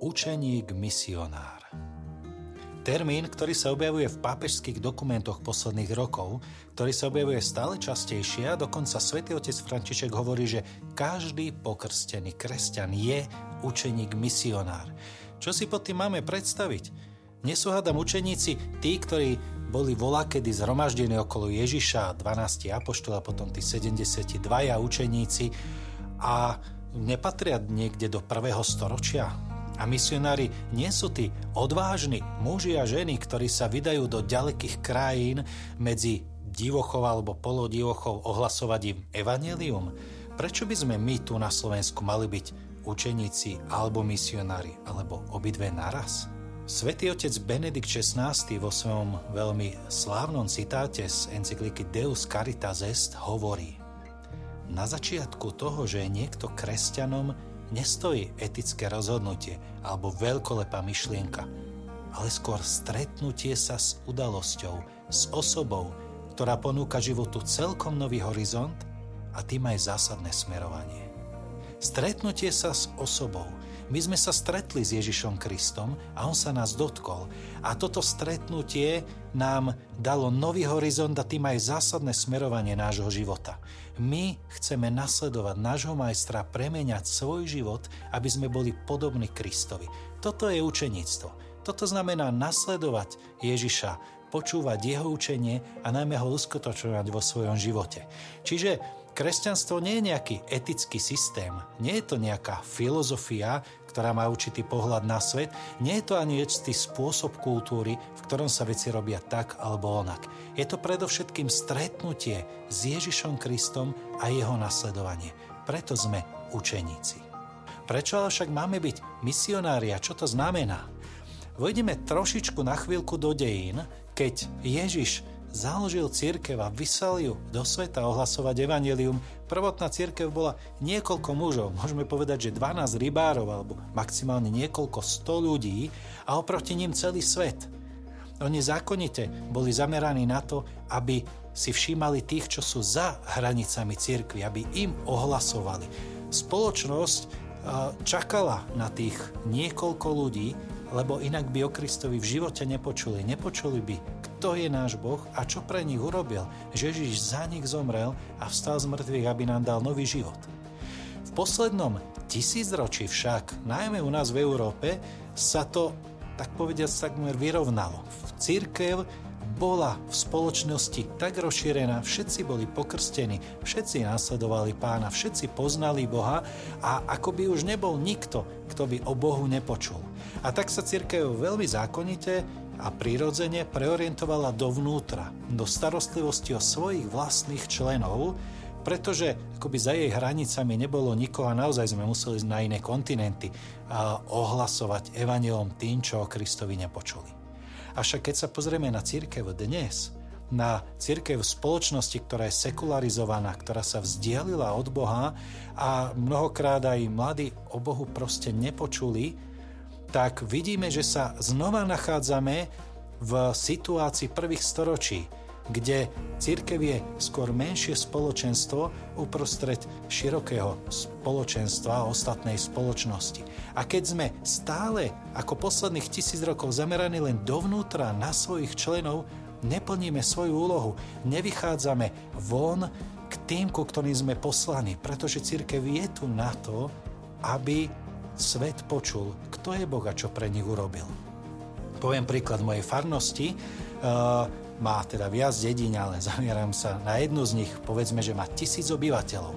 učeník misionár. Termín, ktorý sa objavuje v pápežských dokumentoch posledných rokov, ktorý sa objavuje stále častejšie a dokonca svätý otec František hovorí, že každý pokrstený kresťan je učeník misionár. Čo si pod tým máme predstaviť? Nesú hádam učeníci tí, ktorí boli volakedy zhromaždení okolo Ježiša, 12 apoštol a potom tí 72 učeníci a nepatria niekde do prvého storočia, a misionári nie sú tí odvážni muži a ženy, ktorí sa vydajú do ďalekých krajín medzi divochov alebo polodivochov ohlasovať im evanelium. Prečo by sme my tu na Slovensku mali byť učeníci alebo misionári, alebo obidve naraz? Svetý otec Benedikt XVI vo svojom veľmi slávnom citáte z encykliky Deus Caritas Est hovorí Na začiatku toho, že je niekto kresťanom, nestojí etické rozhodnutie alebo veľkolepá myšlienka, ale skôr stretnutie sa s udalosťou, s osobou, ktorá ponúka životu celkom nový horizont a tým aj zásadné smerovanie. Stretnutie sa s osobou, my sme sa stretli s Ježišom Kristom a on sa nás dotkol. A toto stretnutie nám dalo nový horizont a tým aj zásadné smerovanie nášho života. My chceme nasledovať nášho majstra, premeniať svoj život, aby sme boli podobní Kristovi. Toto je učeníctvo. Toto znamená nasledovať Ježiša, počúvať jeho učenie a najmä ho uskutočňovať vo svojom živote. Čiže Kresťanstvo nie je nejaký etický systém, nie je to nejaká filozofia, ktorá má určitý pohľad na svet, nie je to ani istý spôsob kultúry, v ktorom sa veci robia tak alebo onak. Je to predovšetkým stretnutie s Ježišom Kristom a jeho nasledovanie. Preto sme učeníci. Prečo ale však máme byť misionári a čo to znamená? Vojdeme trošičku na chvíľku do dejín, keď Ježiš založil církev a vyslal ju do sveta ohlasovať evanelium. Prvotná církev bola niekoľko mužov, môžeme povedať, že 12 rybárov alebo maximálne niekoľko 100 ľudí a oproti ním celý svet. Oni zákonite boli zameraní na to, aby si všímali tých, čo sú za hranicami církvy, aby im ohlasovali. Spoločnosť čakala na tých niekoľko ľudí, lebo inak by o Kristovi v živote nepočuli. Nepočuli by, kto je náš Boh a čo pre nich urobil. Že Ježiš za nich zomrel a vstal z mŕtvych, aby nám dal nový život. V poslednom tisícročí však, najmä u nás v Európe, sa to, tak povediať, takmer vyrovnalo. V církev bola v spoločnosti tak rozšírená, všetci boli pokrstení, všetci následovali pána, všetci poznali Boha a ako by už nebol nikto, kto by o Bohu nepočul. A tak sa církev veľmi zákonite a prirodzene preorientovala dovnútra, do starostlivosti o svojich vlastných členov, pretože akoby za jej hranicami nebolo nikoho a naozaj sme museli ísť na iné kontinenty a ohlasovať evanielom tým, čo o Kristovi nepočuli. Avšak keď sa pozrieme na církev dnes, na církev spoločnosti, ktorá je sekularizovaná, ktorá sa vzdialila od Boha a mnohokrát aj mladí o Bohu proste nepočuli, tak vidíme, že sa znova nachádzame v situácii prvých storočí, kde církev je skôr menšie spoločenstvo uprostred širokého spoločenstva a ostatnej spoločnosti. A keď sme stále ako posledných tisíc rokov zameraní len dovnútra na svojich členov, neplníme svoju úlohu, nevychádzame von k tým, ku ktorým sme poslaní, pretože církev je tu na to, aby svet počul, kto je Boh a čo pre nich urobil. Poviem príklad mojej farnosti. Uh, má teda viac dedín, ale zamieram sa na jednu z nich. Povedzme, že má tisíc obyvateľov.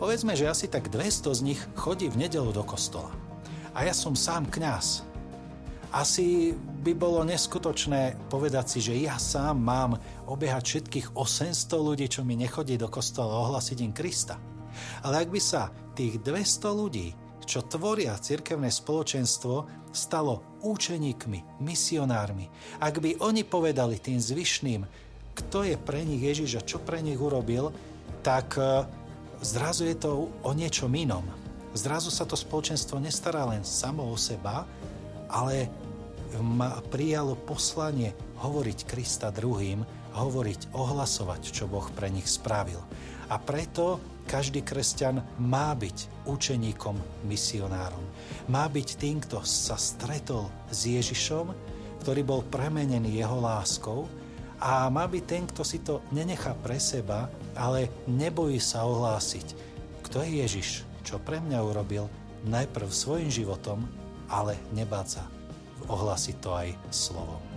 Povedzme, že asi tak 200 z nich chodí v nedelu do kostola. A ja som sám kňaz. Asi by bolo neskutočné povedať si, že ja sám mám obiehať všetkých 800 ľudí, čo mi nechodí do kostola ohlasiť im Krista. Ale ak by sa tých 200 ľudí čo tvoria cirkevné spoločenstvo, stalo účeníkmi, misionármi. Ak by oni povedali tým zvyšným, kto je pre nich Ježiš a čo pre nich urobil, tak e, zrazu je to o niečom inom. Zrazu sa to spoločenstvo nestará len samo o seba, ale prijalo poslanie hovoriť Krista druhým hovoriť, ohlasovať, čo Boh pre nich spravil. A preto každý kresťan má byť učeníkom, misionárom. Má byť tým, kto sa stretol s Ježišom, ktorý bol premenený jeho láskou a má byť ten, kto si to nenechá pre seba, ale nebojí sa ohlásiť. Kto je Ježiš? Čo pre mňa urobil? Najprv svojim životom, ale nebáť sa ohlásiť to aj slovom.